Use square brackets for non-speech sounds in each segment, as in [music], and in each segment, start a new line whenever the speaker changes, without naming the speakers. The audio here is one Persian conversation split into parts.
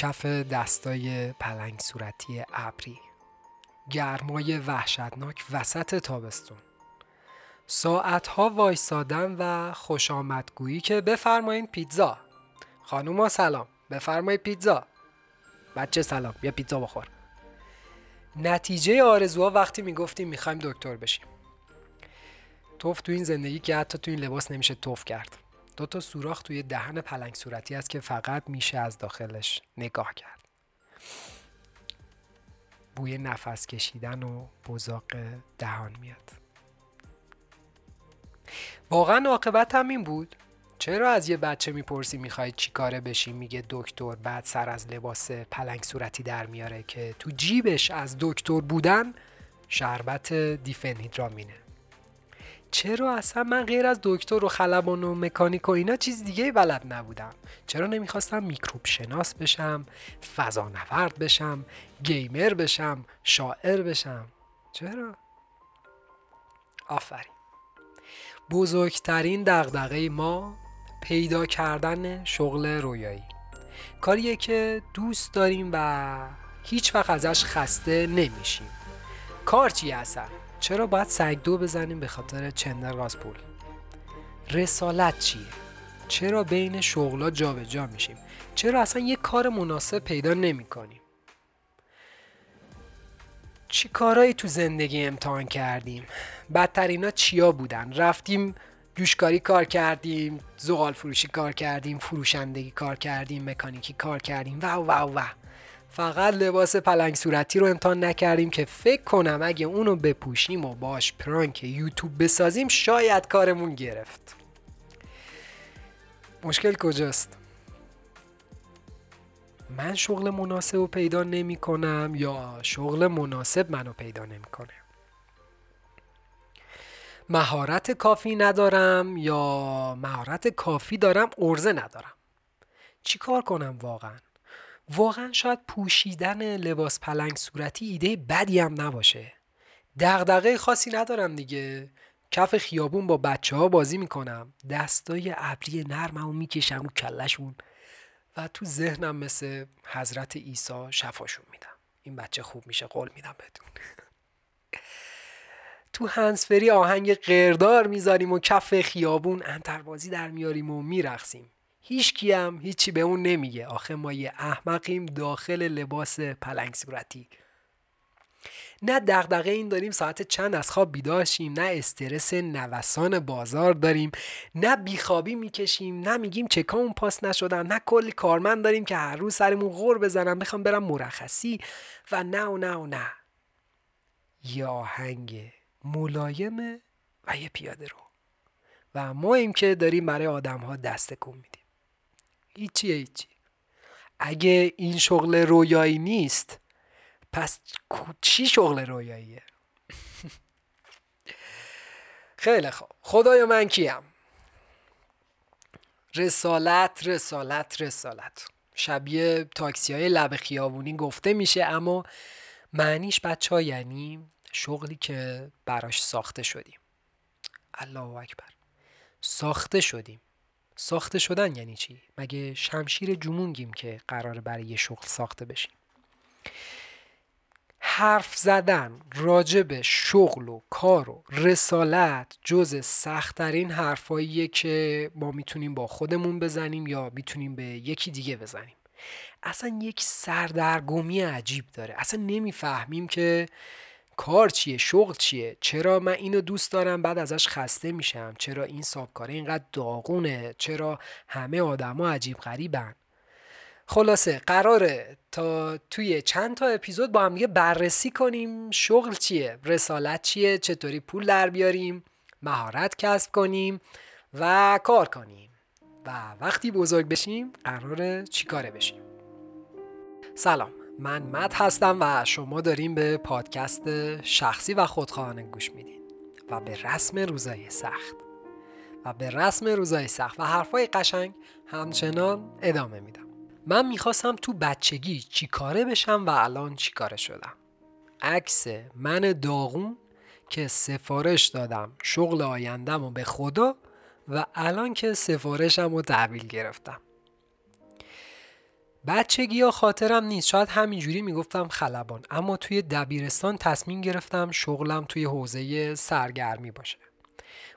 کف دستای پلنگ صورتی ابری. گرمای وحشتناک وسط تابستون. ساعتها وایسادن و خوش آمدگویی که بفرمایین پیتزا. خانوما سلام. بفرمایید پیتزا. بچه سلام. بیا پیتزا بخور. نتیجه آرزوها وقتی می‌گفتیم می‌خوایم دکتر بشیم. توف تو این زندگی که حتی تو این لباس نمیشه توف کرد. دو تا سوراخ توی دهن پلنگ صورتی است که فقط میشه از داخلش نگاه کرد. بوی نفس کشیدن و بزاق دهان میاد. واقعا عاقبت هم این بود. چرا از یه بچه می‌پرسی می‌خوای چی کاره بشی؟ میگه دکتر بعد سر از لباس پلنگ صورتی در میاره که تو جیبش از دکتر بودن شربت دیفنهیدرامینه. چرا اصلا من غیر از دکتر و خلبان و مکانیک و اینا چیز دیگه بلد نبودم؟ چرا نمی‌خواستم میکروب شناس بشم فضانورد بشم گیمر بشم شاعر بشم؟ چرا؟ آفرین. بزرگترین دغدغه ما پیدا کردن شغل رویایی. کاریه که دوست داریم و هیچ وقت ازش خسته نمیشیم. کار چی اصلا؟ چرا باید سگ دو بزنیم به خاطر چندر پول؟ رسالت چیه؟ چرا بین شغلا جابجا میشیم؟ چرا اصلا یه کار مناسب پیدا نمی کنیم چی کارایی تو زندگی امتحان کردیم؟ بدترینا چیا بودن؟ رفتیم جوشکاری کار کردیم زغال فروشی کار کردیم فروشندگی کار کردیم مکانیکی کار کردیم و و و. فقط لباس پلنگ صورتی رو امتحان نکردیم که فکر کنم اگه اونو بپوشیم و باش پرانک یوتیوب بسازیم شاید کارمون گرفت. مشکل کجاست؟ من شغل مناسب رو پیدا نمی کنم یا شغل مناسب منو پیدا نمی‌کنه مهارت کافی ندارم یا مهارت کافی دارم ارزه ندارم. چی کار کنم واقعا؟ واقعا شاید پوشیدن لباس پلنگ صورتی ایده بدی هم نباشه. دغدغه خاصی ندارم دیگه. کف خیابون با بچه ها بازی می‌کنم. دستای ابری نرمم و می‌کشم رو کلشون و تو ذهنم مثل حضرت عیسی شفاشون میدم. این بچه خوب میشه قول میدم بدون [laughs] تو هنسفری آهنگ قردار می‌ذاریم و کف خیابون انتربازی در میاریم و میرقصیم. هیچ کیم هیچی به اون نمیگه. آخه ما یه احمقیم داخل لباس پلنگ صورتی. نه دغدغه این داریم ساعت چند از خواب بیداشیم نه استرس نوسان بازار داریم نه بیخوابی می‌کشیم نه میگیم چکامون پاس نشدن نه کلی کارمند داریم که هر روز سرمون غور بزنم می‌خوام برم مرخصی و نه و نه و نه. یه آهنگ ملایمه و یه پیاده رو. و ما این که داریم برای آدم ها دست کن میدیم. هیچی هیچی. اگه این شغل رویایی نیست پس چی شغل رویاییه؟ [laughs] خیلی خوب. خدای من کیم؟ رسالت رسالت رسالت. شبیه تاکسی های لب خیابونی گفته میشه اما معنیش بچه ها یعنی شغلی که براش ساخته شدیم. الله اکبر. ساخته شدیم. ساخته شدن یعنی چی؟ مگه شمشیر جمونگیم که قرار برای یه شغل ساخته بشیم؟ حرف زدن راجع به شغل و کار و رسالت جز سختترین حرفاییه که ما می‌تونیم با خودمون بزنیم یا می‌تونیم به یکی دیگه بزنیم. اصلا یک سردرگمی عجیب داره. اصلا نمی‌فهمیم که کار چیه؟ شغل چیه؟ چرا من اینو دوست دارم بعد ازش خسته میشم؟ چرا این سابکاره اینقدر داغونه؟ چرا همه آدما عجیب غریبن؟ خلاصه قراره تا توی چند تا اپیزود با هم دیگه بررسی کنیم شغل چیه رسالت چیه چطوری پول در بیاریم مهارت کسب کنیم و کار کنیم. و وقتی بزرگ بشیم قراره چیکاره بشیم؟ سلام. من مد هستم و شما داریم به پادکست شخصی و خودخواهانه گوش میدین و به رسم روزای سخت. و به رسم روزای سخت و حرفای قشنگ همچنان ادامه میدم. من می‌خواستم تو بچگی چی کاره بشم و الان چی کاره شدم. عکس من داغون که سفارش دادم شغل آیندم و به خدا و الان که سفارشم رو تحویل گرفتم. بچگی ها خاطرم نیست. شاید همینجوری می‌گفتم خلبان اما توی دبیرستان تصمیم گرفتم شغلم توی حوزه سرگرمی باشه.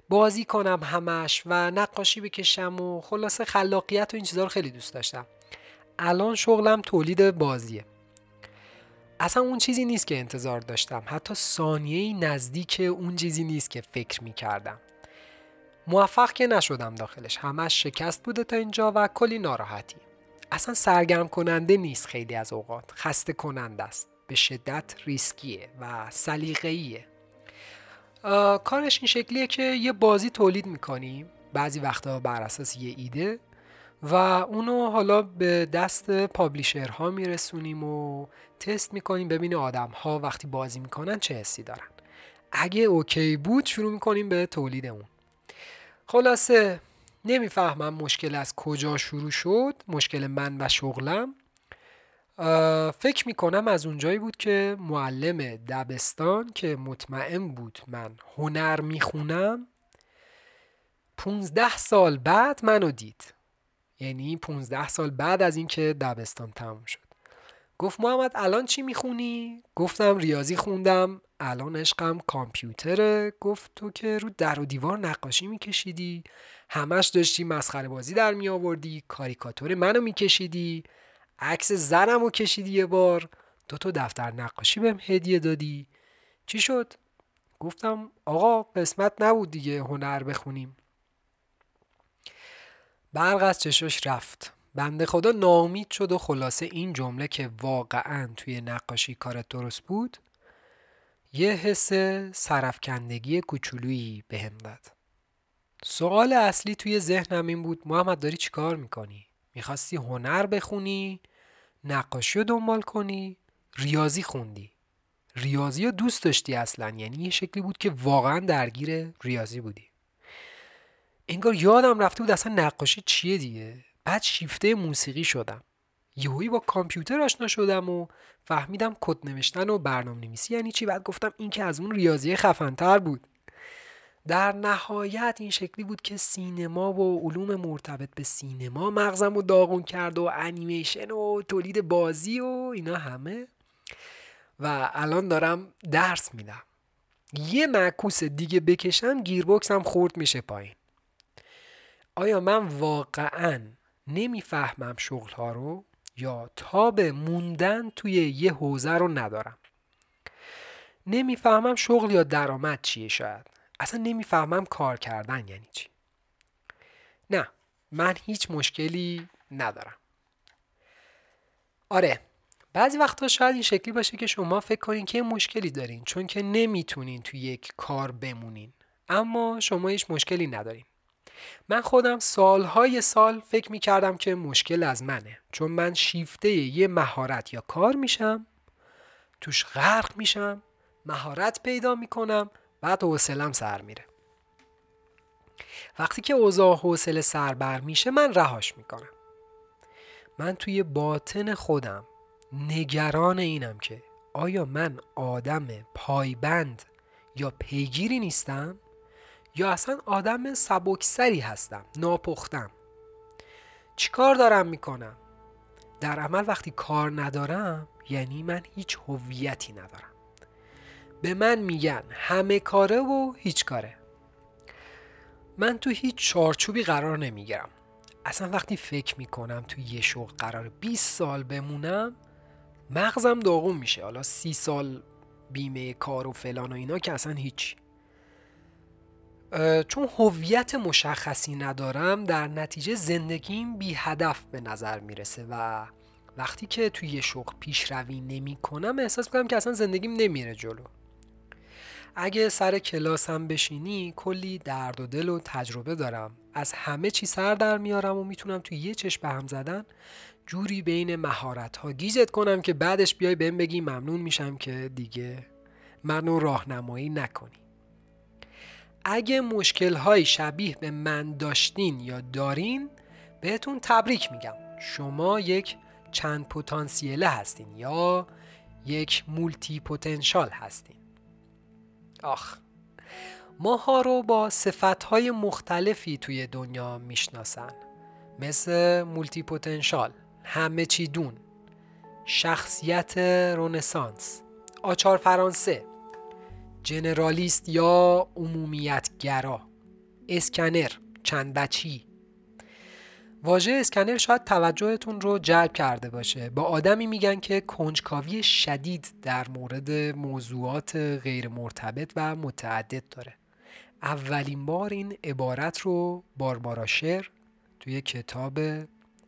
بازی کنم همش و نقاشی بکشم و خلاصه خلاقیت و این چیزها رو خیلی دوست داشتم. الان شغلم تولید بازیه. اصلا اون چیزی نیست که انتظار داشتم. حتی ثانیه نزدیک اون چیزی نیست که فکر می‌کردم. موفق که نشدم داخلش. همش شکست بوده تا اینجا و کلی ناراحتی. اصلا سرگرم کننده نیست خیلی از اوقات. خسته کننده است. به شدت ریسکیه و سلیقه‌ایه. کارش این شکلیه که یه بازی تولید می‌کنیم. بعضی وقتا بر اساس یه ایده و اونو حالا به دست پابلیشرها میرسونیم و تست می‌کنیم ببینه آدم ها وقتی بازی می‌کنن چه حسی دارن. اگه اوکی بود شروع می‌کنیم به تولید اون. خلاصه نمی‌فهمم مشکل از کجا شروع شد مشکل من و شغلم. فکر می‌کنم از اونجایی بود که معلم دبستان که مطمئن بود من هنر می‌خونم 15 سال بعد منو دید. یعنی 15 سال بعد از اینکه دبستان تموم شد. گفت محمد الان چی می‌خونی؟ گفتم ریاضی خوندم الان عشقم کامپیوتره. گفت تو که رو در و دیوار نقاشی میکشیدی؟ همش داشتی مسخره بازی در می آوردی کاریکاتور منو میکشیدی عکس زنم رو کشیدی یه بار. دو تا دفتر نقاشی بهم هدیه دادی. چی شد؟ گفتم آقا قسمت نبود دیگه هنر بخونیم. برق از چشاش رفت. بنده خدا ناامید شد و خلاصه این جمله که واقعا توی نقاشی کارت درست بود یه حس سرفکندگی کوچولویی بهم داد. سوال اصلی توی ذهنم این بود محمد داری چیکار می‌کنی؟ می‌خواستی هنر بخونی؟ نقاشی رو دنبال کنی؟ ریاضی خوندی؟ ریاضی رو دوست داشتی اصلا؟ یعنی یه شکلی بود که واقعا درگیر ریاضی بودی. انگار یادم رفته بود اصلا نقاشی چیه دیگه. بعد شیفته موسیقی شدم. یهویی با کامپیوتر آشنا شدم و فهمیدم کد نوشتن و برنامه نویسی یعنی چی؟ بعد گفتم این که از اون ریاضی خفنتر بود. در نهایت این شکلی بود که سینما و علوم مرتبط به سینما مغزم رو داغون کرد و انیمیشن و تولید بازی و اینا همه. و الان دارم درس میدم. یه معکوس دیگه بکشم گیربکسم خورد میشه پایین. آیا من واقعا نمی‌فهمم شغل ها رو؟ یا تاب موندن توی یه حوزه رو ندارم؟ نمی‌فهمم شغل یا درآمد چیه شاید. اصلا نمی‌فهمم کار کردن یعنی چی. نه من هیچ مشکلی ندارم. آره بعضی وقتا شاید این شکلی باشه که شما فکر کنین که مشکلی دارین چون که نمی‌تونین توی یک کار بمونین. اما شما هیچ مشکلی ندارین. من خودم سالهای سال فکر می‌کردم که مشکل از منه. چون من شیفته یه مهارت یا کار میشم توش غرق میشم مهارت پیدا می‌کنم بعد حوصلم سر میره. وقتی که اوضاع حوصله سر بر میشه من رهاش می‌کنم. من توی باطن خودم نگران اینم که آیا من آدم پایبند یا پیگیری نیستم؟ یا اصلا آدم سبکسری هستم ناپختم؟ چیکار دارم می‌کنم؟ در عمل وقتی کار ندارم یعنی من هیچ هویتی ندارم. به من میگن همه کاره و هیچ کاره. من تو هیچ چارچوبی قرار نمی‌گیرم. اصلا وقتی فکر می‌کنم تو یه شغل قرار 20 سال بمونم مغزم داغون میشه. حالا سی سال بیمه کار و فلان و اینا که اصلا هیچ چون هویت مشخصی ندارم در نتیجه زندگیم بی هدف به نظر می‌رسه و وقتی که توی یه شغل پیشروی نمی کنم احساس می‌کنم که اصلا زندگیم نمیره جلو. اگه سر کلاسم بشینی کلی درد و دل و تجربه دارم. از همه چی سر در میارم و می‌تونم توی یه چشم به هم زدن جوری بین مهارت ها گیجت کنم که بعدش بیای بهم بگی ممنون میشم که دیگه منو راهنمایی نکنی. اگه مشکل های شبیه به من داشتین یا دارین بهتون تبریک میگم. شما یک چند پتانسیله هستین یا یک multipotential هستین. آخ. ماها رو با های مختلفی توی دنیا می‌شناسن. مثل multipotential همه چی دون. شخصیت رنسانس آچار فرانسه. generalist یا عمومیتگرا. اسکنر چند بچی واژه اسکنر شاید توجهتون رو جلب کرده باشه. به آدمی میگن که کنجکاوی شدید در مورد موضوعات غیر مرتبط و متعدد داره. اولین بار این عبارت رو باربارا شر توی کتاب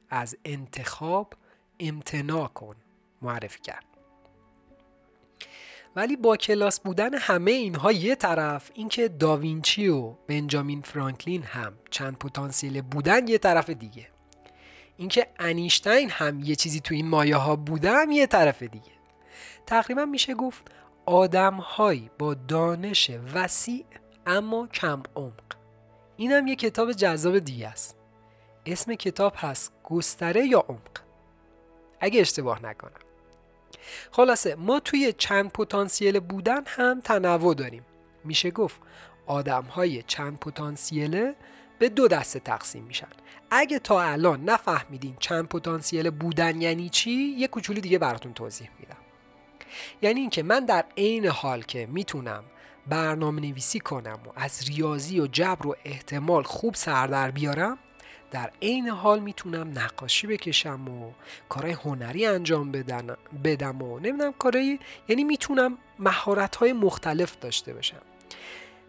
از انتخاب امتناع کن معرفی کرد. ولی با کلاس بودن همه اینها یه طرف اینکه داوینچی و بنجامین فرانکلین هم چند پتانسیل بودن یه طرف دیگه. اینکه انیشتین هم یه چیزی تو این مایه ها بودن یه طرف دیگه. تقریبا میشه گفت آدمهایی با دانش وسیع اما کم عمق. اینم یه کتاب جذاب دیگه است. اسم کتاب هست گستره یا عمق. اگه اشتباه نکنم. خلاصه ما توی چند پتانسیل بودن هم تنوع داریم. میشه گفت آدم های چند پتانسیله به دو دسته تقسیم میشن. اگه تا الان نفهمیدین چند پتانسیل بودن یعنی چی یه کوچولی دیگه براتون توضیح میدم. یعنی اینکه من در عین حال که می‌تونم برنامه نویسی کنم و از ریاضی و جبر و احتمال خوب سر در بیارم در عین حال می‌تونم نقاشی بکشم و کارهای هنری انجام بدن بدم و نمی‌دونم کارهای یعنی می‌تونم مهارت های مختلف داشته باشم.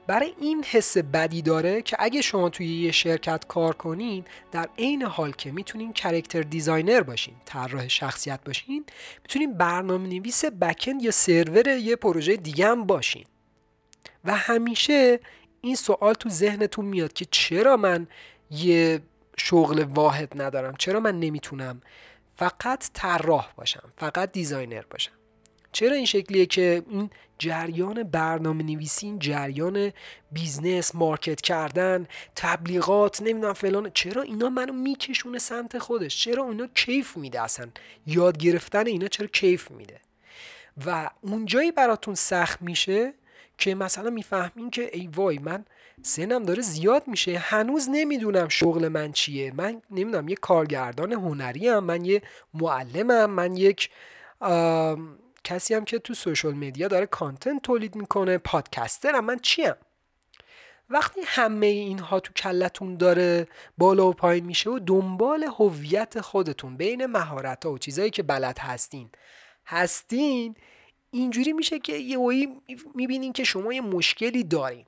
برای این حس بدی داره که اگه شما توی یه شرکت کار کنین در عین حال که می‌تونین character designer باشین طراح شخصیت باشین می‌تونین برنامه نویس backend یا سرور یه پروژه دیگه هم باشین. و همیشه این سوال تو ذهنتون میاد که چرا من یه شغل واحد ندارم. چرا من نمی‌تونم فقط طراح باشم فقط designer باشم؟ چرا این شکلیه که این جریان برنامه نویسی این جریان business market کردن تبلیغات نمی‌دونم فلان چرا اینا منو میکشونه سمت خودش؟ چرا اینا کیف میده اصلا؟ یاد گرفتن اینا چرا کیف میده؟ و اونجایی براتون سخت میشه که مثلا می‌فهمین که ای وای من سنم داره زیاد میشه. هنوز نمی‌دونم شغل من چیه. من نمی‌دونم یه کارگردان هنری هم من یه معلمم من یک کسی هم که تو سوشال مدیا داره کانتنت تولید می‌کنه پادکسترم من چیم؟ وقتی همه اینها تو کلتون داره بالا و پایین میشه و دنبال هویت خودتون بین مهارت ها و چیزهایی که بلد هستین هستین اینجوری میشه که یه می‌بینین که شما یه مشکلی دارین.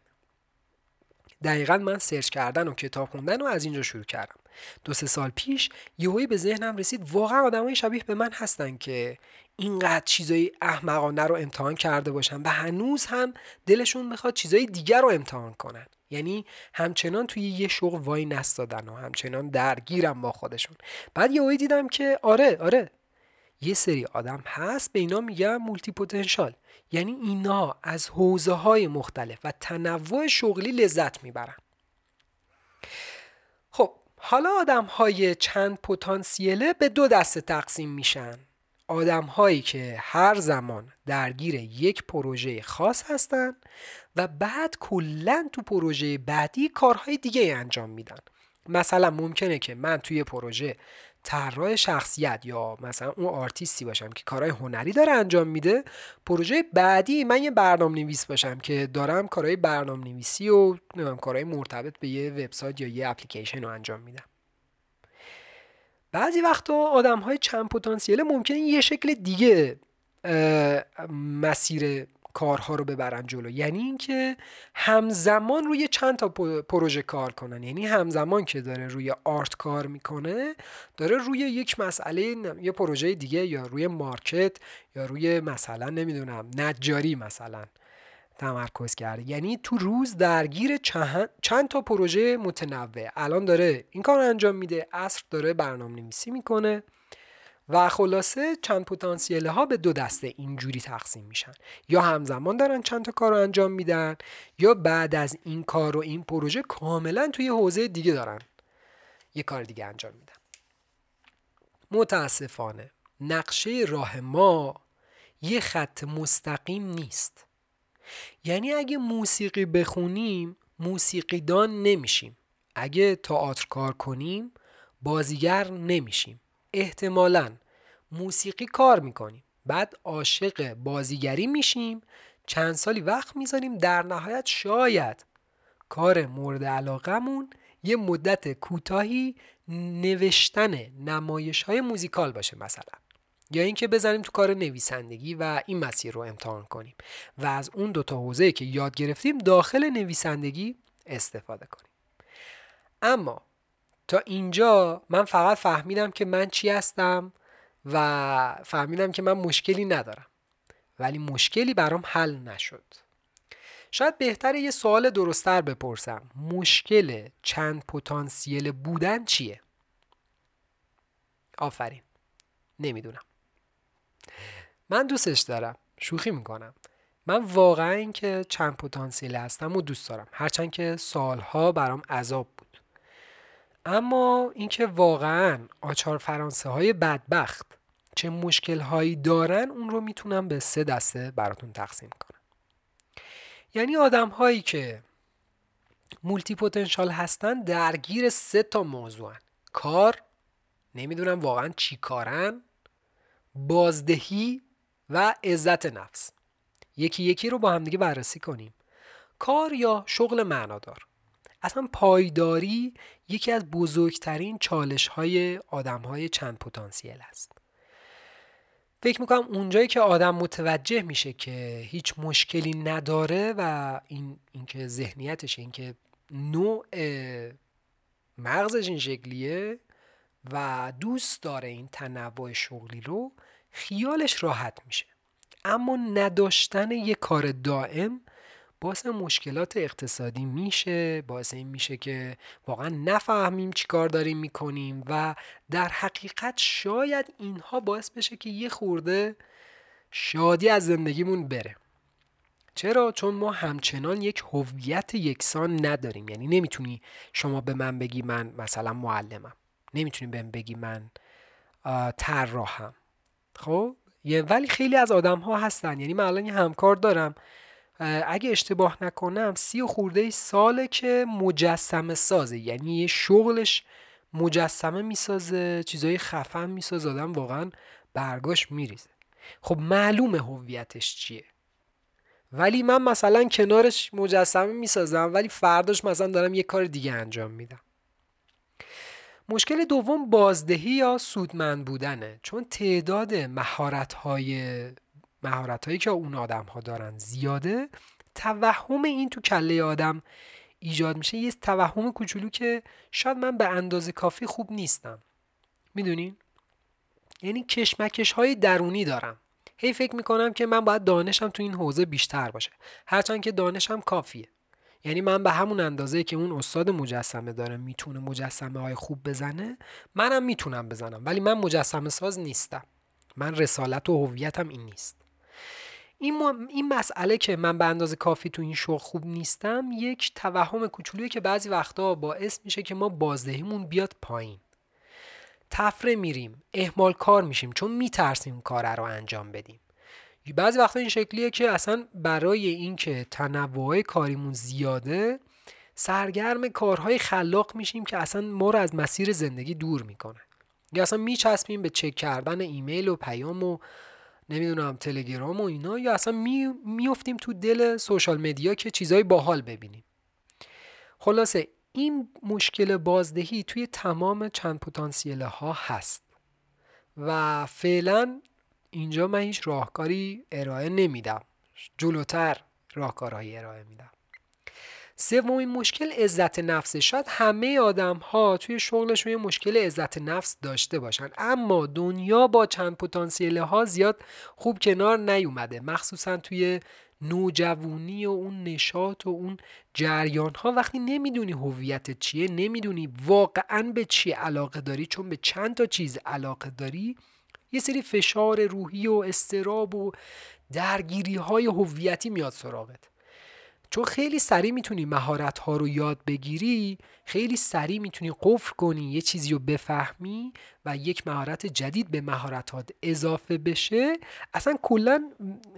دقیقا من سرچ کردن و کتاب خوندن و از اینجا شروع کردم. دو سه سال پیش یهویی به ذهنم رسید واقعا آدمای شبیه به من هستن که اینقدر چیزای احمقانه رو امتحان کرده باشن و هنوز هم دلشون می‌خواد چیزای دیگر رو امتحان کنن. یعنی همچنان توی یه شغل وای نستادن و همچنان درگیرم با خودشون. بعد یهویی دیدم که آره آره. یه سری آدم هست به اینا میگم مولتی پتانسیال یعنی اینا از حوزه های مختلف و تنوع شغلی لذت می‌برن. خب حالا آدم های چند پتانسیله به دو دسته تقسیم میشن. آدم هایی که هر زمان درگیر یک پروژه خاص هستن و بعد کلا تو پروژه بعدی کارهای دیگه انجام میدن. مثلا ممکنه که من توی پروژه طراح شخصیت یا مثلا اون آرتیستی باشم که کارهای هنری داره انجام میده پروژه بعدی من یه برنامه نویس باشم که دارم کارهای برنامه نویسی و کارهای مرتبط به یه وبسایت یا یه اپلیکیشن رو انجام میدم. بعضی وقتا آدم های چند پتانسیل ممکنه یه شکل دیگه مسیر کارها رو ببرن جلو. یعنی اینکه همزمان روی چند تا پروژه کار کنن. یعنی همزمان که داره روی آرت کار می‌کنه داره روی یک مسئله یه پروژه دیگه یا روی مارکت یا روی مثلا نمی‌دونم نجاری مثلا تمرکز کرده. یعنی تو روز درگیر چند, چند تا پروژه متنوع. الان داره این کار انجام میده اصر داره برنامه نویسی می‌کنه. و خلاصه چند پتانسیل ها به دو دسته اینجوری تقسیم میشن. یا همزمان دارن چند تا کار انجام میدن یا بعد از این کار و این پروژه کاملا توی حوزه دیگه دارن یه کار دیگه انجام میدن. متاسفانه نقشه راه ما یه خط مستقیم نیست. یعنی اگه موسیقی بخونیم موسیقیدان نمیشیم. اگه تئاتر کار کنیم بازیگر نمیشیم. احتمالا موسیقی کار می‌کنیم. بعد عاشق بازیگری میشیم چند سالی وقت می‌ذاریم در نهایت شاید کار مورد علاقمون یه مدت کوتاهی نوشتن نمایش های موزیکال باشه مثلا. یا اینکه بزنیم تو کار نویسندگی و این مسیر رو امتحان کنیم و از اون دوتا حوزه که یاد گرفتیم داخل نویسندگی استفاده کنیم. اما تا اینجا من فقط فهمیدم که من چی هستم و فهمیدم که من مشکلی ندارم. ولی مشکلی برام حل نشد. شاید بهتر یه سوال درستتر بپرسم. مشکل چند پتانسیل بودن چیه؟ آفرین. نمی‌دونم. من دوستش دارم. شوخی می‌کنم. من واقعا اینکه چند پتانسیل هستم و دوست دارم. هرچند که سالها برام عذاب بود. اما اینکه واقعا آچار فرانسه های بدبخت چه مشکل هایی دارن اون رو می‌تونم به سه دسته براتون تقسیم کنم. یعنی آدم هایی که مولتی پوتنشال هستن درگیر سه تا موضوعن کار نمی‌دونم واقعا چی کارن بازدهی و عزت نفس. یکی یکی رو با همدیگه بررسی کنیم. کار یا شغل معنادار؟ اصلا پایداری یکی از بزرگترین چالش های آدم های چند پتانسیل است. فکر می‌کنم اونجایی که آدم متوجه میشه که هیچ مشکلی نداره و این اینکه ذهنیتش اینکه نوع مغزش این شکلیه و دوست داره این تنوع شغلی رو خیالش راحت میشه. اما نداشتن یه کار دائم باعث مشکلات اقتصادی میشه باعث این میشه که واقعا نفهمیم چی کار داریم می‌کنیم و در حقیقت شاید اینها باعث بشه که یه خورده شادی از زندگیمون بره. چرا؟ چون ما همچنان یک هویت یکسان نداریم. یعنی نمی‌تونی شما به من بگی من مثلا معلمم. نمی‌تونی بهم بگی من طراحم. خب؟ ولی خیلی از آدم ها هستن. یعنی من الان یه همکار دارم. اگه اشتباه نکنم سی و خورده ساله که مجسمه سازه. یعنی یه شغلش مجسمه می‌سازه چیزای خفن می‌سازه آدم واقعا برگاش میریزه. خب معلومه هویتش چیه؟ ولی من مثلا کنارش مجسمه می‌سازم ولی فرداش مثلا دارم یه کار دیگه انجام میدم. مشکل دوم بازدهی یا سودمند بودنه. چون تعداد مهارت های مهارت هایی که اون آدم ها دارن زیاده توهم این تو کله آدم ایجاد میشه. یه توهم کوچولو که شاید من به اندازه کافی خوب نیستم. می‌دونین یعنی کشمکش های درونی دارم. هی فکر می‌کنم که من باید دانشم تو این حوزه بیشتر باشه. هرچند که دانشم کافیه. یعنی من به همون اندازه که اون استاد مجسمه داره می‌تونه مجسمه های خوب بزنه منم می‌تونم بزنم. ولی من مجسمه ساز نیستم. من رسالت و هویتم این نیست. این, این مسئله که من به اندازه کافی تو این شغل خوب نیستم یک توهم کوچولویی که بعضی وقتا باعث میشه که ما بازدهیمون بیاد پایین. تفره میریم اهمال کار میشیم چون میترسیم کار رو انجام بدیم. بعضی وقتا این شکلیه که اصلا برای اینکه تنوع کاریمون زیاده سرگرم کارهای خلاق میشیم که اصلا ما رو از مسیر زندگی دور می‌کنه. یا اصلا میچسبیم به چک کردن ایمیل و پیام و نمی‌دونم تلگرام و اینا یا اصلا می، تو دل سوشال مدیا که چیزای باحال ببینیم. خلاصه این مشکل بازدهی توی تمام چند پتانسیل ها هست و فعلا اینجا من هیچ راهکاری ارائه نمیدم. جلوتر راهکارهایی ارائه میدم. سومین مشکل عزت نفسه شاید همه آدم ها توی شغلشون یه مشکل عزت نفس داشته باشن. اما دنیا با چند پتانسیل ها زیاد خوب کنار نیومده. مخصوصا توی نوجوانی و اون نشاط و اون جریان ها وقتی نمی‌دونی هویت چیه نمی‌دونی واقعا به چی علاقه داری چون به چند تا چیز علاقه داری یه سری فشار روحی و استراب و درگیری های هویتی میاد سراغت. چون خیلی سریع می‌تونی مهارت ها رو یاد بگیری خیلی سریع می‌تونی قفل کنی یه چیزی رو بفهمی و یک مهارت جدید به مهارتات اضافه بشه. اصلا کلا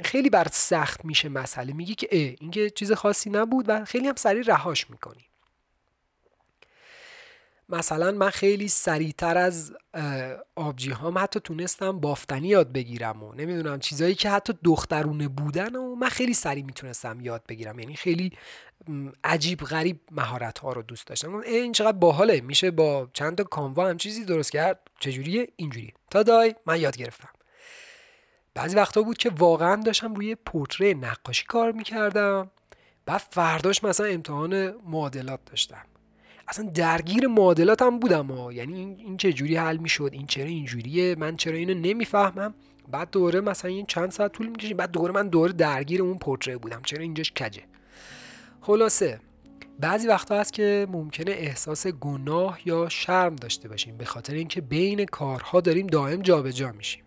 خیلی بر سخت میشه مسئله. میگی که اه این که چیز خاصی نبود و خیلی هم سریع رهاش می‌کنی. مثلا من خیلی سریعتر از آبجی هام حتی تونستم بافتنی یاد بگیرم و نمی‌دونم چیزایی که حتی دخترونه بودن و من خیلی سریع می‌تونستم یاد بگیرم. یعنی خیلی عجیب غریب مهارت ها رو دوست داشتم. این چقدر باحاله. میشه با چند تا کانوا هم چیزی درست کرد. چجوریه؟ اینجوری تا دای من یاد گرفتم. بعضی وقتا بود که واقعا داشتم روی پورتری نقاشی کار می‌کردم بعد فرداش مثلا امتحان معادلات داشتم. اصلا درگیر معادلات هم بودم ها یعنی این چه جوری حل می‌شد این چرا اینجوریه من چرا اینو نمی‌فهمم. بعد دوره مثلا این چند ساعت طول می‌کشید بعد دوره من دوره درگیر اون پورتری بودم. چرا اینجاش کجه؟ خلاصه بعضی وقتا هست که ممکنه احساس گناه یا شرم داشته باشیم به خاطر اینکه بین کارها داریم دائم جابجا جا میشیم.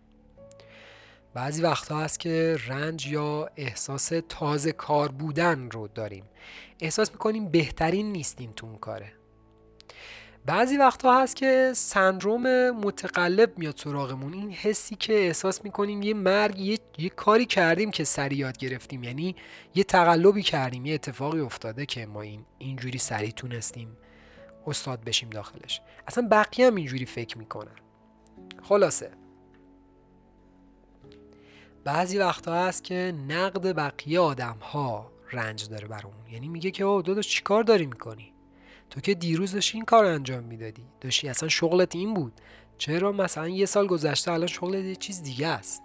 بعضی وقتا هست که رنج یا احساس تازه کار بودن رو داریم. احساس می‌کنیم بهترین نیستیم تو اون کاره. بعضی وقتا هست که سندروم متقلب میاد سراغمون. این حسی که احساس می‌کنیم یه مرگ یه, یه کاری کردیم که سریع یاد گرفتیم. یعنی یه تقلبی کردیم یه اتفاقی افتاده که ما این اینجوری سریع تونستیم استاد بشیم داخلش. اصلا بقیه هم اینجوری فکر می‌کنن. خلاصه. بعضی وقتا هست که نقد بقیه آدم ها رنج داره برامون. یعنی میگه که او داداش چیکار داری می‌کنی؟ تو که دیروز داشتی این کار انجام می‌دادی؟ داشتی اصلا شغلت این بود. چرا مثلا یه سال گذشته الان شغلت یه چیز دیگه است؟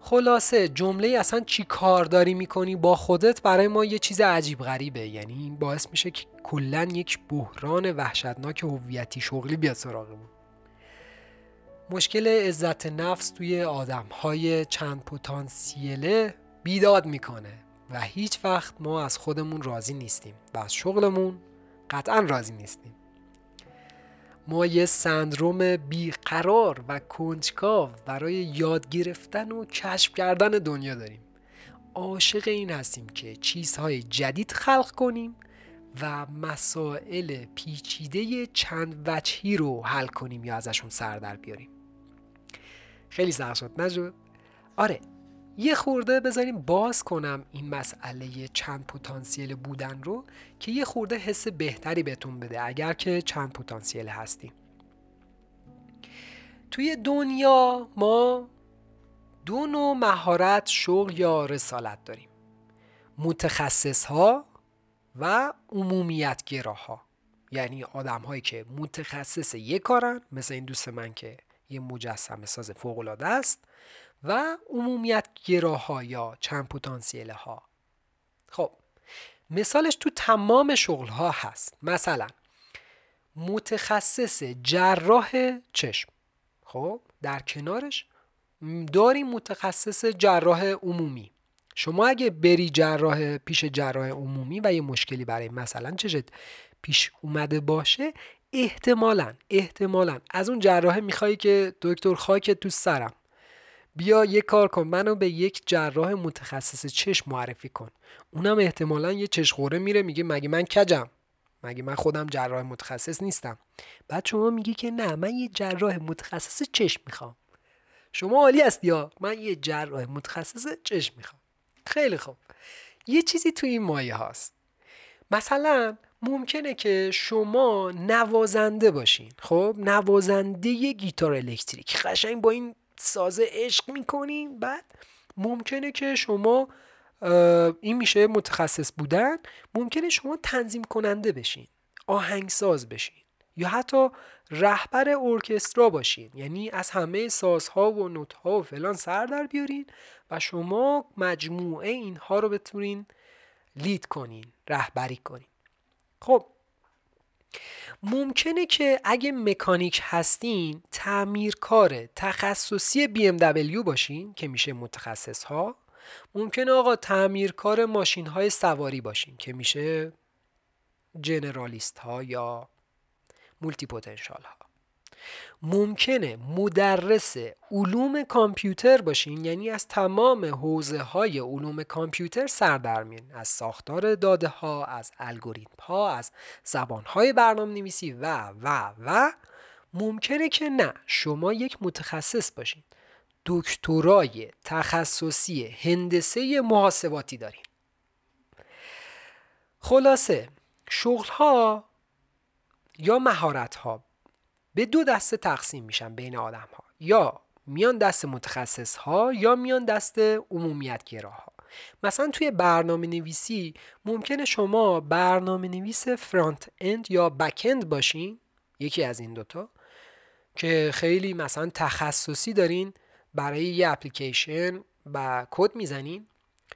خلاصه جمله اصلا چی کار داری می‌کنی با خودت برای ما یه چیز عجیب غریبه. یعنی این باعث میشه که کلا یک بحران وحشتناک هویتی شغلی بیاد سراغمون. مشکل عزت نفس توی آدم های چند پتانسیله بیداد می‌کنه. و هیچ وقت ما از خودمون راضی نیستیم و از شغلمون قطعا راضی نیستیم. ما یه سندروم بیقرار و کنجکاو برای یاد گرفتن و کشف کردن دنیا داریم. عاشق این هستیم که چیزهای جدید خلق کنیم و مسائل پیچیده چند وجهی رو حل کنیم یا ازشون سر در بیاریم. خیلی سخت شد آره یه خورده بذاریم باز کنم این مسئله چند پتانسیل بودن رو که یه خورده حس بهتری بهتون بده اگر که چند پتانسیل هستیم. توی دنیا ما دو نوع مهارت شغل یا رسالت داریم. متخصص ها و عمومیت گراها یعنی آدم هایی که متخصص یک کارن مثل این دوست من که یه مجسمه ساز فوق العاده است. و عمومیت گراها یا چند پتانسیل ها خب مثالش تو تمام شغل ها هست. مثلا متخصص جراح چشم. خب در کنارش داریم متخصص جراح عمومی. شما اگه بری جراح پیش جراح عمومی و یه مشکلی برای مثلا چشت پیش اومده باشه احتمالا احتمالا از اون جراحه می‌خوای که دکتر خاک تو سرم. بیا یه کار کن منو به یک جراح متخصص چشم معرفی کن. اونم احتمالا یه چشخوره میره میگه مگه من کجم؟ مگه من خودم جراح متخصص نیستم؟ بعد شما میگی که نه من یه جراح متخصص چشم می‌خوام. شما عالی است یا من یه جراح متخصص چشم می‌خوام. خیلی خوب. یه چیزی تو این مایه هاست. مثلا ممکنه که شما نوازنده باشین. خب نوازنده گیتار الکتریک. قشنگ با این سازه عشق می‌کنین بعد ممکنه که شما این میشه متخصص بودن. ممکنه شما تنظیم کننده بشین آهنگساز بشین یا حتی رهبر ارکسترا باشین. یعنی از همه سازها و نوتها و فلان سر در بیارین و شما مجموعه اینها رو بتونین لید کنین رهبری کنین. خب ممکنه که اگه مکانیک هستین تعمیرکار تخصصی BMW باشین که میشه متخصص ها ممکنه آقا تعمیرکار ماشین های سواری باشین که میشه جنرالیست ها یا مولتی پوتنشال ها ممکنه مدرس علوم کامپیوتر باشین یعنی از تمام حوزه های علوم کامپیوتر سر در از ساختار داده ها از الگوریتم ها از زبان های برنامه نویسی و و و. ممکنه که نه شما یک متخصص باشین. دکترای تخصصی هندسه محاسباتی دارین. خلاصه شغل ها یا مهارت ها به دو دسته تقسیم میشن بین آدم ها یا میان دست متخصص ها یا میان دست عمومیت ها مثلا توی برنامه نویسی ممکنه شما برنامه نویس فرانت اند یا بک اند باشین یکی از این دوتا که خیلی مثلا تخصصی دارین برای یه اپلیکیشن و کد می‌زنین.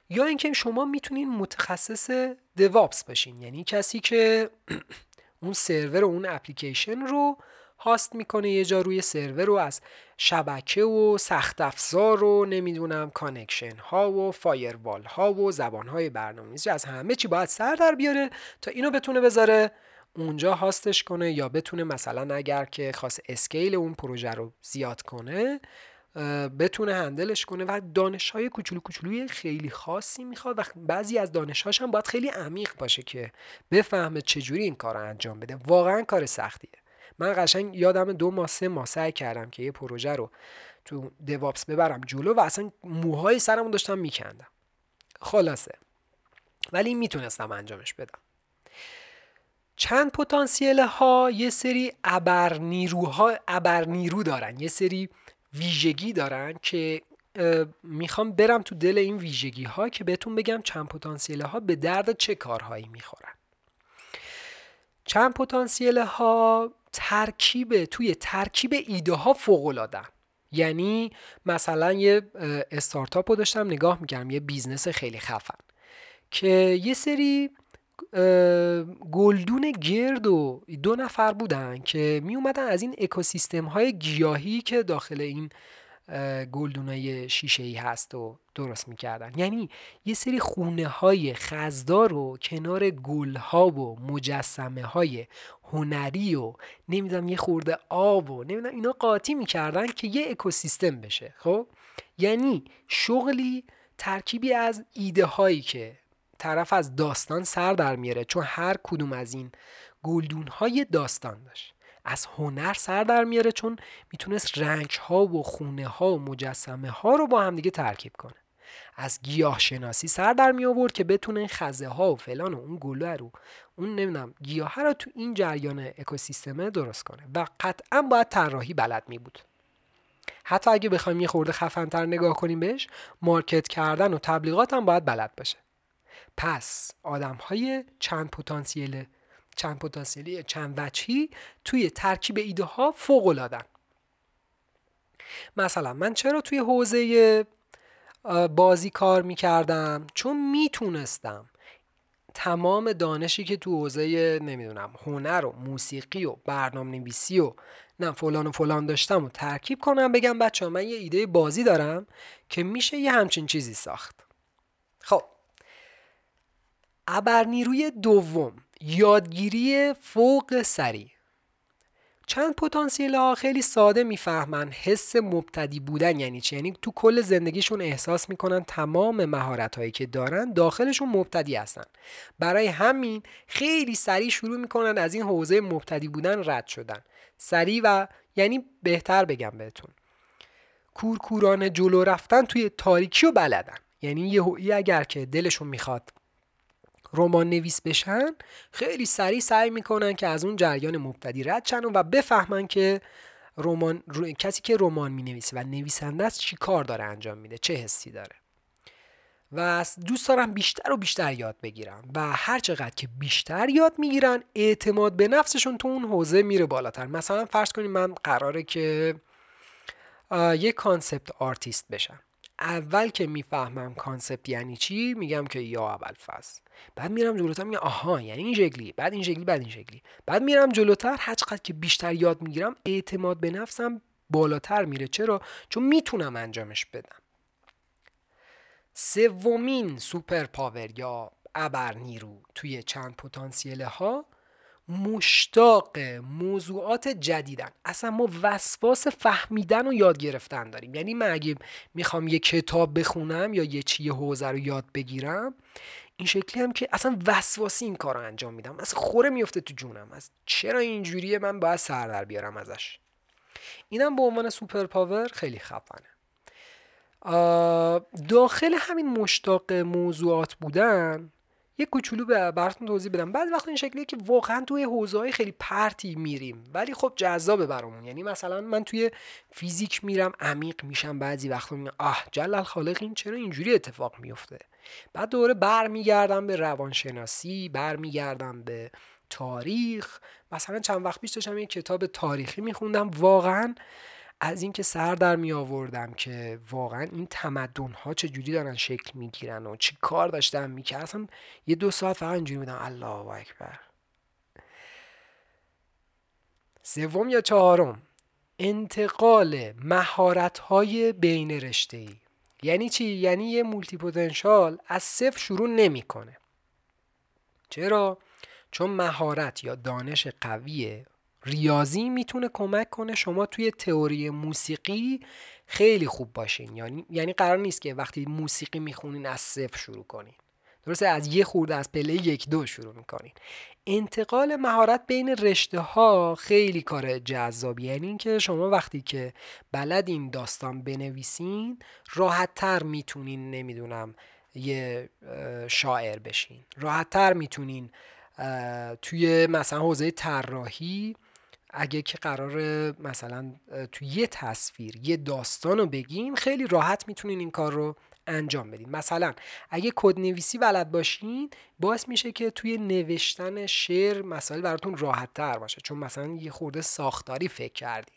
یا اینکه شما می‌تونین متخصص DevOps باشین یعنی کسی که [clears throat] اون سرور و اون اپلیکیشن رو host می‌کنه یه جا روی سرور رو از شبکه و سخت افزار و نمی‌دونم connection ها و firewall ها و زبان های برنامه‌نویسی از همه چی باید سر در بیاره تا اینو بتونه بذاره اونجا host ش کنه یا بتونه مثلا اگر که خواست scale اون پروژه رو زیاد کنه بتونه هندلش کنه و دانش های کوچولو کوچولوی خیلی خاصی می‌خواد و بعضی از دانش هم باید خیلی عمیق باشه که بفهمه چجوری این کار رو انجام بده. واقعا کار سختیه. من قشنگ یادم دو ماه سه ماه سعی کردم که یه پروژه رو تو دوابس ببرم جلو و اصلا موهای سرمون داشتم میکندم. خلاصه. ولی می‌تونستم انجامش بدم. چند پتانسیل ها یه سری ابر نیروها ابر نیرو دارن. یه سری ویژگی دارن که می‌خوام برم تو دل این ویژگی ها که بهتون بگم چند پتانسیل ها به درد چه کارهایی می‌خورن. چند پتانسیل ها ترکیب توی ترکیب ایده ها فوق یعنی مثلا یه استارتاپ رو داشتم نگاه می‌کردم یه business خیلی خفن که یه سری گلدون گرد و دو نفر بودن که می اومدن از این اکوسیستم های گیاهی که داخل این گلدونای شیشه ای هست و درست می‌کردن. یعنی یه سری خونه های خزدار رو کنار گل ها و مجسمه های هنری و نمی‌دونم یه خورده آب و نمی‌دونم اینا قاطی می‌کردن که یه اکوسیستم بشه خب؟ یعنی شغلی ترکیبی از ایده هایی که طرف از داستان سر در میاره چون هر کدوم از این گلدون های داستان داشت. از هنر سر در میاره چون می‌تونست رنگ ها و خونه ها و مجسمه ها رو با هم دیگه ترکیب کنه. از گیاه شناسی سر در می آورد که بتونه خزه ها و فلان و اون گله رو اون نمی‌دونم گیاه رو تو این جریان اکوسیستم درست کنه و قطعا باید طراحی بلد می بود حتی اگه بخوایم یه خورده خفنتر نگاه کنیم بهش مارکت کردن و تبلیغات هم باید بلد باشه. پس آدم های چند پتانسیل چند پتانسیلی چند وجهی توی ترکیب ایده ها فوق العادن مثلا من چرا توی حوزه بازی کار می‌کردم؟ چون می‌تونستم. تمام دانشی که تو حوزه نمی‌دونم هنر و موسیقی و برنامه نویسی و نه فلان و فلان داشتم و ترکیب کنم بگم بچه من یه ایده بازی دارم که میشه یه همچین چیزی ساخت. خب. ابرنیروی دوم. یادگیری فوق سریع. چند پتانسیل ها خیلی ساده می‌فهمن حس مبتدی بودن یعنی چی. یعنی تو کل زندگیشون احساس می‌کنن تمام مهارت هایی که دارن داخلشون مبتدی هستن. برای همین خیلی سریع شروع می‌کنن از این حوزه مبتدی بودن رد شدن. سریع و یعنی بهتر بگم بهتون. کورکورانه جلو رفتن توی تاریکی و بلدن. یعنی یه اگر که دلشون می‌خواد رمان نویس بشن خیلی سریع سعی می‌کنن که از اون جریان مبتدی رد شن و بفهمن که رمان کسی که رمان می نویسه و نویسنده است چی کار داره انجام میده چه حسی داره. و دوست دارم بیشتر و بیشتر یاد بگیرم و هر چقدر که بیشتر یاد می‌گیرن اعتماد به نفسشون تو اون حوزه میره بالاتر. مثلا فرض کنیم من قراره که یه concept artist بشم. اول که می‌فهمم concept یعنی چی میگم که یا اول فصل بعد میرم جلوتر میگم آها یعنی این شکلی بعد این شکلی بعد این شکلی بعد میرم جلوتر هر چقدر که بیشتر یاد می‌گیرم اعتماد به نفسم بالاتر میره. چرا؟ چون می‌تونم انجامش بدم. سومین super power یا ابر نیرو توی چند پتانسیل ها مشتاق موضوعات جدیدن. اصلا ما وسواس فهمیدن و یاد گرفتن داریم. یعنی من اگه می‌خوام یه کتاب بخونم یا یه چیه حوزه رو یاد بگیرم این شکلی هم که اصلا وسواسی این کار رو انجام میدم. اصلا خوره میفته تو جونم. از چرا اینجوریه؟ من باید سر در بیارم ازش. اینم به عنوان سوپر پاور خیلی خفنه. داخل همین مشتاق موضوعات بودن یه کوچولو براتون توضیح بدم. بعد وقت این شکلیه که واقعا توی حوزه‌های خیلی پرتی میریم. ولی خب جذابه برامون. یعنی مثلا من توی فیزیک میرم عمیق میشم بعضی وقتا میگم آه جلال خالق این چرا اینجوری اتفاق میفته؟ بعد دوره برمیگردم به روانشناسی برمیگردم به تاریخ. مثلا چند وقت پیش داشتم یه کتاب تاریخی میخوندم. واقعا از اینکه سر در می آوردم که واقعا این تمدن ها چجوری دارن شکل می‌گیرن و چی کار داشتن می‌کردم یه دو ساعت فقط اینجوری بودم. الله اکبر. سوم یا چهارم؟ انتقال مهارت های بین رشته ای یعنی چی؟ یعنی یه مولتی پتانسیال از صفر شروع نمی‌کنه. چرا؟ چون مهارت یا دانش قوی ریاضی می‌تونه کمک کنه شما توی تئوری موسیقی خیلی خوب باشین. یعنی یعنی قرار نیست که وقتی موسیقی می‌خونین از صفر شروع کنین. درسته؟ از یه خورده از پله یک دو شروع می‌کنین. انتقال مهارت بین رشته ها خیلی کار جذابی یعنی اینکه شما وقتی که بلدین داستان بنویسین راحت تر می‌تونین نمی‌دونم یه شاعر بشین. راحت تر می‌تونین توی مثلا حوزه طراحی اگه که قرار مثلا تو یه تصویر یه داستان رو بگیم خیلی راحت می‌تونین این کار رو انجام بدین. مثلا اگه کد نویسی بلد باشین باعث میشه که توی نوشتن شعر مسائل براتون راحت تر باشه. چون مثلا یه خورده ساختاری فکر کردین.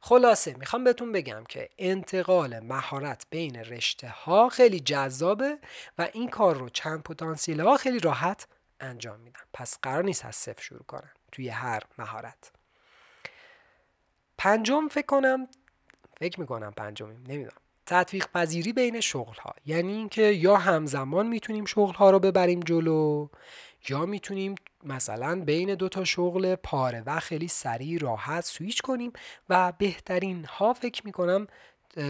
خلاصه می‌خوام بهتون بگم که انتقال مهارت بین رشته ها خیلی جذابه و این کار رو چند پتانسیل ها خیلی راحت انجام میدن. پس قرار نیست از صفر شروع کنن توی هر مهارت. پنجم فکر کنم فکر می‌کنم پنجمیم نمی‌دونم. تطبیق پذیری بین شغل ها یعنی اینکه یا همزمان می‌تونیم شغل ها رو ببریم جلو یا می‌تونیم مثلا بین دو تا شغل پاره و خیلی سریع راحت سویچ کنیم و بهترین ها فکر می‌کنم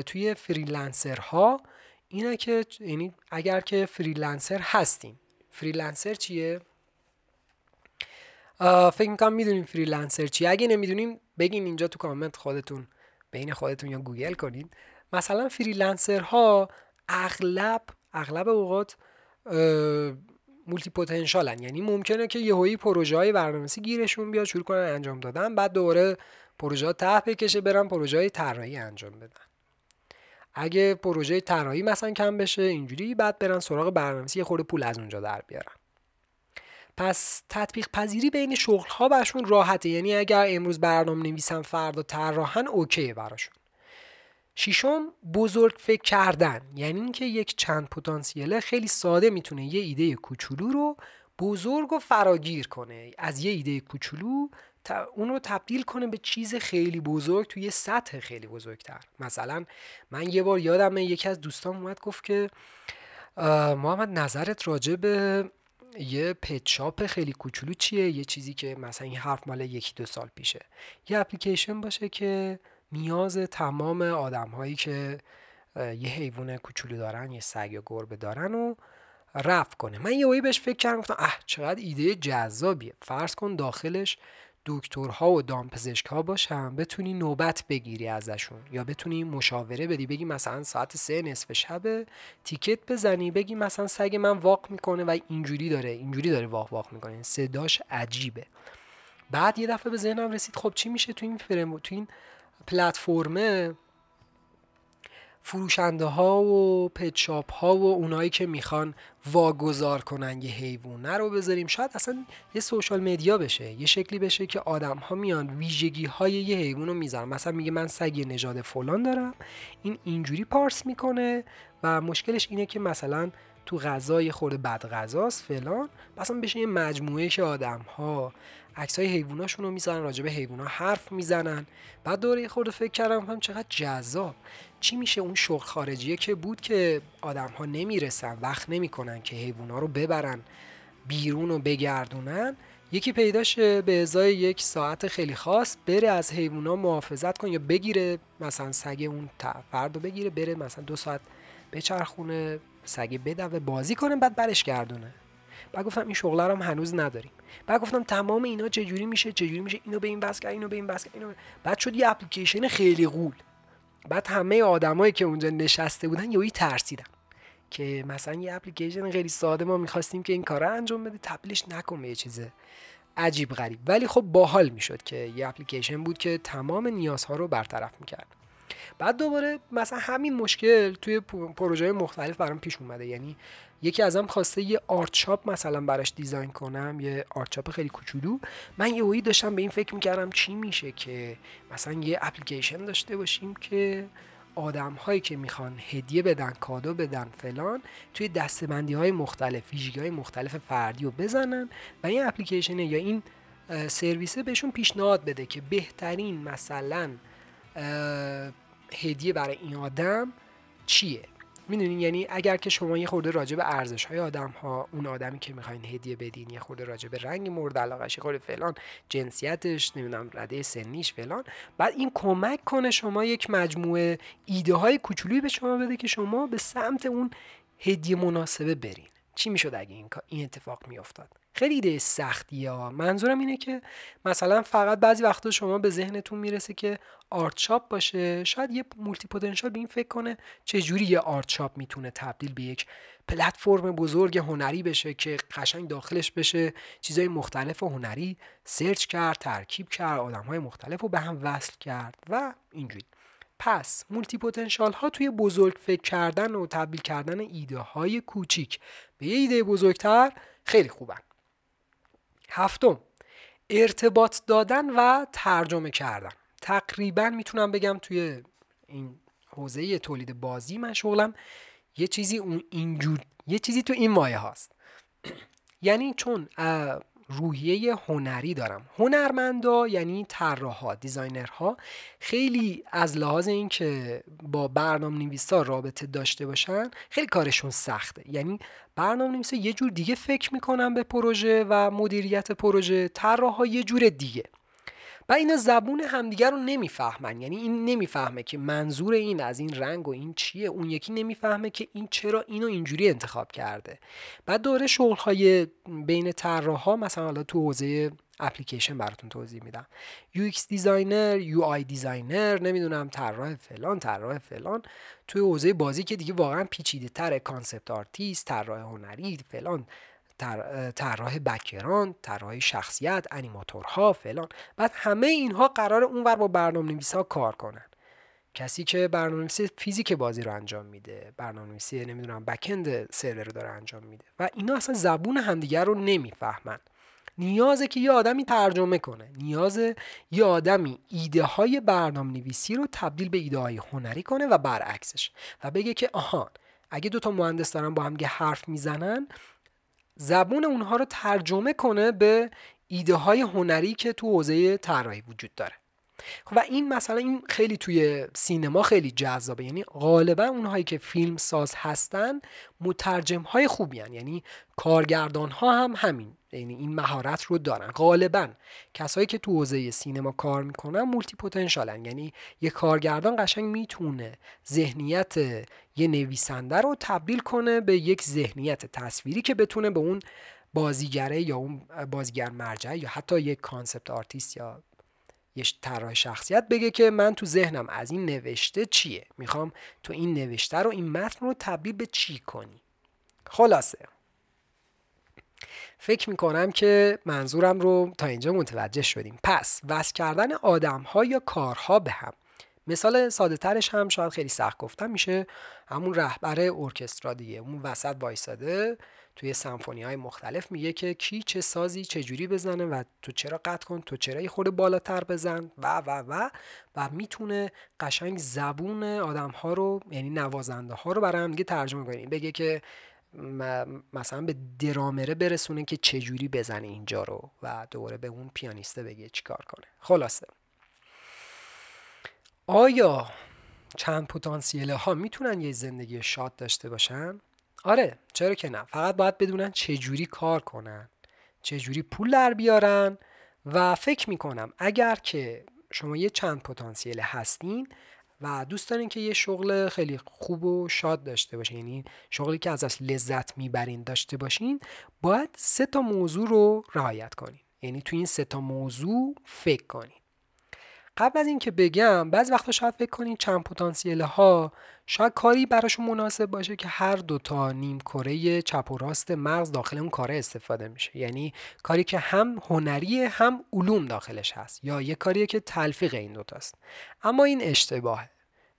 توی freelancer ها اینه که یعنی اگر که freelancer هستیم. freelancer چیه؟ فکر می‌کنم می‌دونیم freelancer چیه. اگه نمی‌دونیم بگین اینجا تو کامنت خودتون بین خودتون یا گوگل کنید مثلا freelancer ها اغلب اغلب اوقات multipotential ن یعنی ممکنه که یهویی پروژه های برنامه‌نویسی گیرشون بیاد شروع کنن انجام دادن بعد دوباره پروژه ها ته بکشه برن پروژه های طراحی انجام بدن. اگه پروژه طراحی مثلا کم بشه اینجوری بعد برن سراغ برنامه‌نویسی خورده پول از اونجا در بیارن. پس تطبیق پذیری بین شغل ها براشون راحته. یعنی اگر امروز برنامه نویسن فردا طراحن okay براشون. ششم بزرگ فکر کردن. یعنی اینکه یک چند پتانسیله خیلی ساده می‌تونه یه ایده کوچولو رو بزرگ و فراگیر کنه. از یه ایده کوچولو اون رو تبدیل کنه به چیز خیلی بزرگ توی سطح خیلی بزرگتر. مثلا من یه بار یادم یکی از دوستان اومد گفت که محمد نظرت راجع به یه پت خیلی کوچولو چیه؟ یه چیزی که مثلا این حرف مال یکی دو سال پیشه. یه اپلیکیشن باشه که نیاز تمام آدم هایی که یه حیوان کوچولو دارن یه سگ یا گربه دارن و رفت کنه. من یه بهش فکر کردم گفتم اه چقدر ایده جذابیه. فرض کن داخلش دکترها و دامپزشک ها باشن بتونی نوبت بگیری ازشون یا بتونی مشاوره بدی. بگی مثلا ساعت سه نصف شب تیکت بزنی بگی مثلا سگ من واق می‌کنه و اینجوری داره اینجوری داره واق واق می‌کنه. صداش عجیبه. بعد یه دفعه به ذهنم رسید خب چی میشه تو این فرم تو این پلتفرمه؟ فروشنده ها و پچاپ ها و اونایی که می‌خوان واگذار کنن یه حیوانه رو بذاریم. شاید اصلا یه سوشال مدیا بشه یه شکلی بشه که آدم ها میان ویژگی های یه حیوان رو می‌ذارن. مثلا میگه من سگ نژاد فلان دارم این اینجوری پارس می‌کنه و مشکلش اینه که مثلا تو غذای خورده بد غذاست فلان. مثلا بشه یه مجموعه که آدم ها عکس های حیواناشون رو می‌زنن راجع به حیوونا حرف می‌زنن. بعد دوره خورده فکر کردم هم چقدر جذاب. چی میشه اون شغل خارجیه که بود که آدم ها نمی‌رسن وقت نمی‌کنن که حیوونا رو ببرن بیرون و بگردونن؟ یکی پیداشه به ازای یک ساعت خیلی خاص بره از حیوونا محافظت کن یا بگیره مثلا سگ اون فرد رو بگیره بره مثلا دو ساعت بچرخونه سگ بدوه بازی کنه بعد برش گردونه. بعد گفتم این شغل هم هنوز نداریم. بعد گفتم تمام اینا چجوری میشه؟ چجوری میشه؟ اینو به این بس اینو به این بس اینو بعد شد یه اپلیکیشن خیلی غول. بعد همه آدمایی که اونجا نشسته بودن یهو ترسیدن که مثلا یه اپلیکیشن خیلی ساده ما می‌خواستیم که این کار انجام بده تبدیلش نکن به یه چیز عجیب غریب. ولی خب باحال می‌شد که یه اپلیکیشن بود که تمام نیازها رو برطرف می‌کرد. بعد دوباره مثلا همین مشکل توی پروژه مختلف برام پیش اومده. یعنی یکی ازم خواسته یه آرت مثلا براش دیزاین کنم یه آرت خیلی کوچولو. من یه وی داشتم به این فکر می‌کردم چی میشه که مثلا یه اپلیکیشن داشته باشیم که آدم هایی که می‌خوان هدیه بدن کادو بدن فلان توی دستبندی های مختلف ویژگی های مختلف فردی رو بزنن و این اپلیکیشن یا این سرویسه بهشون پیشنهاد بده که بهترین مثلا هدیه برای این آدم چیه. می‌دونین یعنی اگر که شما یه خورده راجع به ارزش های آدم ها اون آدمی که می‌خواین هدیه بدین یه خورده راجع به رنگ مورد علاقش یه خورده فلان جنسیتش نمی‌دونم رده سنیش فلان بعد این کمک کنه شما یک مجموعه ایده های کوچولویی به شما بده که شما به سمت اون هدیه مناسبه برین. چی می‌شد اگه این این اتفاق میافتاد؟ خیلی ایده سختی ها. منظورم اینه که مثلا فقط بعضی وقتا شما به ذهنتون می‌رسه که art shop باشه. شاید یه multipotential به این فکر کنه چه جوری یه art shop می‌تونه تبدیل به یک پلتفرم بزرگ هنری بشه که قشنگ داخلش بشه چیزهای مختلف هنری سرچ کرد ترکیب کرد آدم های مختلف رو به هم وصل کرد و اینجوری. پس multipotential ها توی بزرگ فکر کردن و تبدیل کردن ایده های کوچیک به یه ایده بزرگتر خیلی خوبن. هفتم ارتباط دادن و ترجمه کردن. تقریبا می‌تونم بگم توی این حوزه تولید بازی من شغلم یه چیزی اون اینجور یه چیزی تو این مایه هاست. [clears throat] یعنی چون روحیه هنری دارم. هنرمندا یعنی طراحا دیزاینرها خیلی از لحاظ اینکه با برنامه نویسا رابطه داشته باشن خیلی کارشون سخته. یعنی برنامه نویسا یه جور دیگه فکر می‌کنن به پروژه و مدیریت پروژه طراحا یه جور دیگه. و اینا زبون همدیگر رو نمی‌فهمن. یعنی این نمی‌فهمه که منظور این از این رنگ و این چیه. اون یکی نمی‌فهمه که این چرا اینو اینجوری انتخاب کرده. بعد دوره شغل های بین طراحا مثلا حالا تو حوزه اپلیکیشن براتون توضیح میدم. UX designer UI designer نمی‌دونم طراح فلان طراح فلان. توی حوزه بازی که دیگه واقعا پیچیده تر concept artist طراح هنری فلان. طراح background طراح شخصیت انیماتورها فلان. بعد همه اینها قراره اونور با برنامه ها کار کنن. کسی که برنامه فیزیک بازی رو انجام میده برنامه نویسی نمی‌دونم backend سرور رو داره انجام میده. و اینا اصلا زبون همدیگر رو نمی‌فهمن. نیازه که یه آدمی ترجمه کنه. نیاز یه آدمی ایده های برنامه نویسی رو تبدیل به ایده های هنری کنه و برعکسش. و بگه که آهان اگه دوتا مهندس دارن با هم حرف می‌زنن زبون اونها رو ترجمه کنه به ایده های هنری که تو حوزه طراحی وجود داره. و این مثلا این خیلی توی سینما خیلی جذابه. یعنی غالبا اونهایی که فیلم ساز هستن مترجم های خوبی هن. یعنی کارگردان ها هم همین. یعنی این مهارت رو دارن. غالبا کسایی که تو حوزه سینما کار می‌کنن multipotential ن یعنی یه کارگردان قشنگ می‌تونه ذهنیت یه نویسنده رو تبدیل کنه به یک ذهنیت تصویری که بتونه به اون بازیگره یا اون بازیگر مرجع یا حتی یک concept artist یا یه طراح شخصیت بگه که من تو ذهنم از این نوشته چیه؟ می‌خوام تو این نوشته رو این متن رو تبدیل به چی کنی؟ خلاصه. فکر می‌کنم که منظورم رو تا اینجا متوجه شدیم. پس وصل کردن آدم ها یا کارها به هم. مثال ساده ترش هم شاید خیلی سخت گفتم میشه. همون رهبر ارکسترا دیگه اون وسط وایساده. توی سمفونی های مختلف میگه که کی چه سازی چه جوری بزنه و تو چرا قطع کن تو چرا خورده بالاتر بزن و و و و می‌تونه قشنگ زبون آدم ها رو یعنی نوازنده ها رو برای دیگه ترجمه کنه. بگه که مثلا به درامره برسونه که چه جوری بزنه اینجا رو و دوباره به اون پیانیسته بگه چیکار کنه. خلاصه. آیا چند پتانسیل ها می‌تونن یه زندگی شاد داشته باشن؟ آره چرا که نه. فقط باید بدونن چه جوری کار کنن چه جوری پول در بیارن و فکر می‌کنم اگر که شما یه چند پتانسیل هستین و دوست دارین که یه شغل خیلی خوب و شاد داشته باشین یعنی شغلی که ازش لذت می‌برین داشته باشین باید سه تا موضوع رو رعایت کنین. یعنی تو این سه تا موضوع فکر کنین. قبل از اینکه بگم بعضی وقتا شاید فکر کنید چند پتانسیل ها شاید کاری براشون مناسب باشه که هر دوتا نیم کره چپ و راست مغز داخل اون کاره استفاده میشه. یعنی کاری که هم هنری هم علوم داخلش هست یا یه کاریه که تلفیق این دوتاست اما این اشتباهه.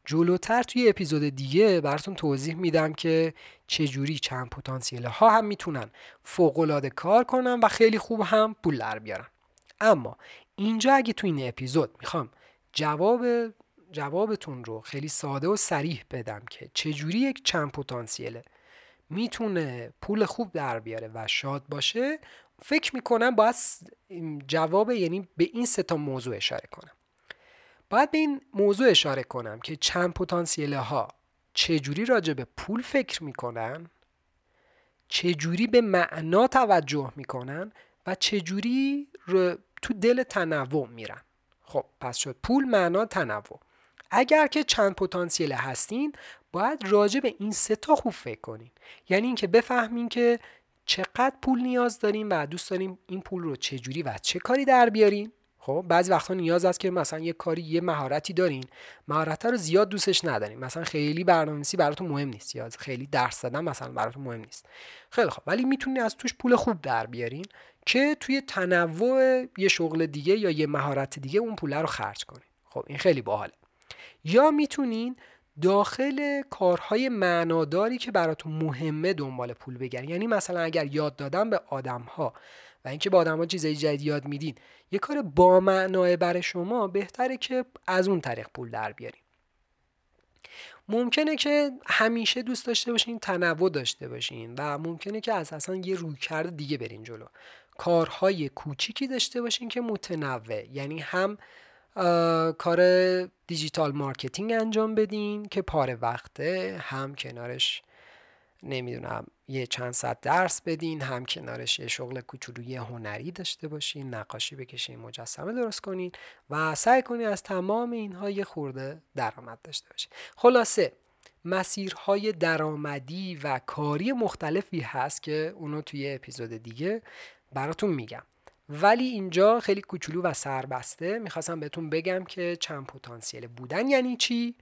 جلوتر توی اپیزود دیگه براتون توضیح میدم که چجوری چند پتانسیل ها هم می‌تونن فوق کار کنن و خیلی خوب هم پول در بیارن. اما اینجا اگه تو این اپیزود می‌خوام جواب جوابتون رو خیلی ساده و سریح بدم که چجوری یک چند پتانسیله. می‌تونه پول خوب در بیاره و شاد باشه. فکر می‌کنم باید جواب یعنی به این سه تا موضوع اشاره کنم. باید به این موضوع اشاره کنم که چند پتانسیله ها چجوری راجع به پول فکر می‌کنن چجوری به معنا توجه می‌کنن و چجوری تو دل تنوع میرن. خب پس شد پول معنا تنوع. اگر که چند پتانسیل هستین باید راجع به این سه تا خوب فکر کنین. یعنی اینکه بفهمین که چقدر پول نیاز داریم و دوست داریم این پول رو چجوری و چه کاری در بیاریم خب بعضی وقتا نیاز است که مثلا یه کاری یه مهارتی دارین. مهارت رو زیاد دوستش ندارین. مثلا خیلی برنامه‌نویسی براتون مهم نیست. یا خیلی درس دادن مثلا براتون مهم نیست. خیلی خب ولی می‌تونید از توش پول خوب در بیارین که توی تنوع یه شغل دیگه یا یه مهارت دیگه اون پول رو خرج کنین. خب این خیلی باحاله. یا می‌تونین داخل کارهای معناداری که براتون مهمه دنبال پول بگیرین یعنی مثلا اگر یاد دادن به آدمها و اینکه با آدمها چیزای جدید یاد میدین یه کار با معنای برای شما بهتره که از اون طریق پول در بیاریم ممکنه که همیشه دوست داشته باشین تنوع داشته باشین و ممکنه که از اصلا یه رویکرد دیگه برین جلو. کارهای کوچیکی داشته باشین که متنوع یعنی هم کار digital marketing انجام بدین که پاره وقته هم کنارش نمی‌دونم یه چند ساعت درس بدین هم کنارش یه شغل کوچولوی هنری داشته باشین نقاشی بکشین مجسمه درست کنین و سعی کنین از تمام اینها یه خورده درآمد داشته باشین خلاصه مسیرهای درآمدی و کاری مختلفی هست که اونو توی اپیزود دیگه براتون میگم. ولی اینجا خیلی کوچولو و سربسته. می‌خواستم بهتون بگم که چند پتانسیل بودن یعنی چی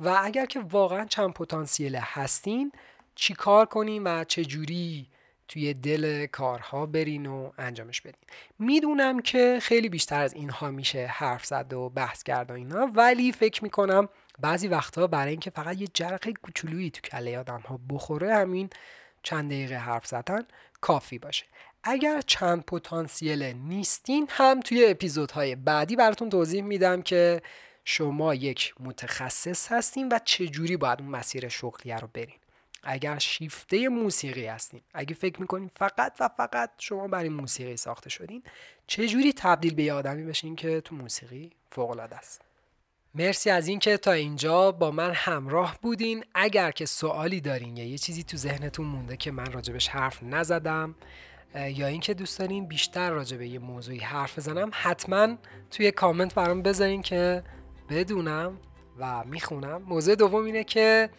و اگر که واقعا چند پتانسیل هستین چی کار کنیم و چه جوری توی دل کارها برین و انجامش بدین. می‌دونم که خیلی بیشتر از اینها میشه حرف زد و بحث کرد و اینا ولی فکر می‌کنم بعضی وقتها برای اینکه فقط یه جرقه کوچولویی تو کله آدم ها بخوره همین چند دقیقه حرف زدن کافی باشه. اگر چند پتانسیل نیستین هم توی اپیزودهای بعدی براتون توضیح میدم که شما یک متخصص هستین و چجوری باید اون مسیر شغلیه رو برین. اگر شیفته موسیقی هستین اگه فکر می‌کنین فقط و فقط شما برای موسیقی ساخته شدین چجوری تبدیل به یه آدمی بشین که تو موسیقی فوقالعاده است؟ مرسی از اینکه تا اینجا با من همراه بودین. اگر که سوالی دارین یا یه چیزی تو ذهنتون مونده که من راجبش حرف نزدم یا اینکه دوست دارین بیشتر راجع به یه موضوعی حرف بزنم حتما توی کامنت برام بذارین که بدونم و می‌خونم. موضوع دوم اینه که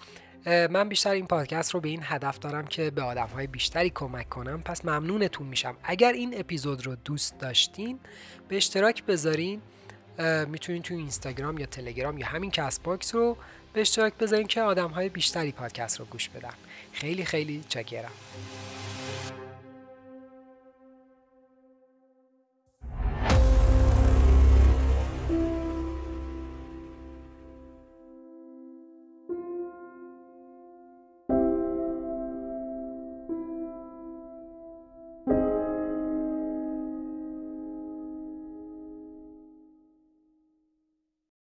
من بیشتر این پادکست رو به این هدف دارم که به آدم های بیشتری کمک کنم. پس ممنونتون میشم. اگر این اپیزود رو دوست داشتین به اشتراک بذارین. می‌تونین تو اینستاگرام یا تلگرام یا همین Castbox رو به اشتراک بذارین که آدم های بیشتری پادکست رو گوش بدن. خیلی خیلی چاکرم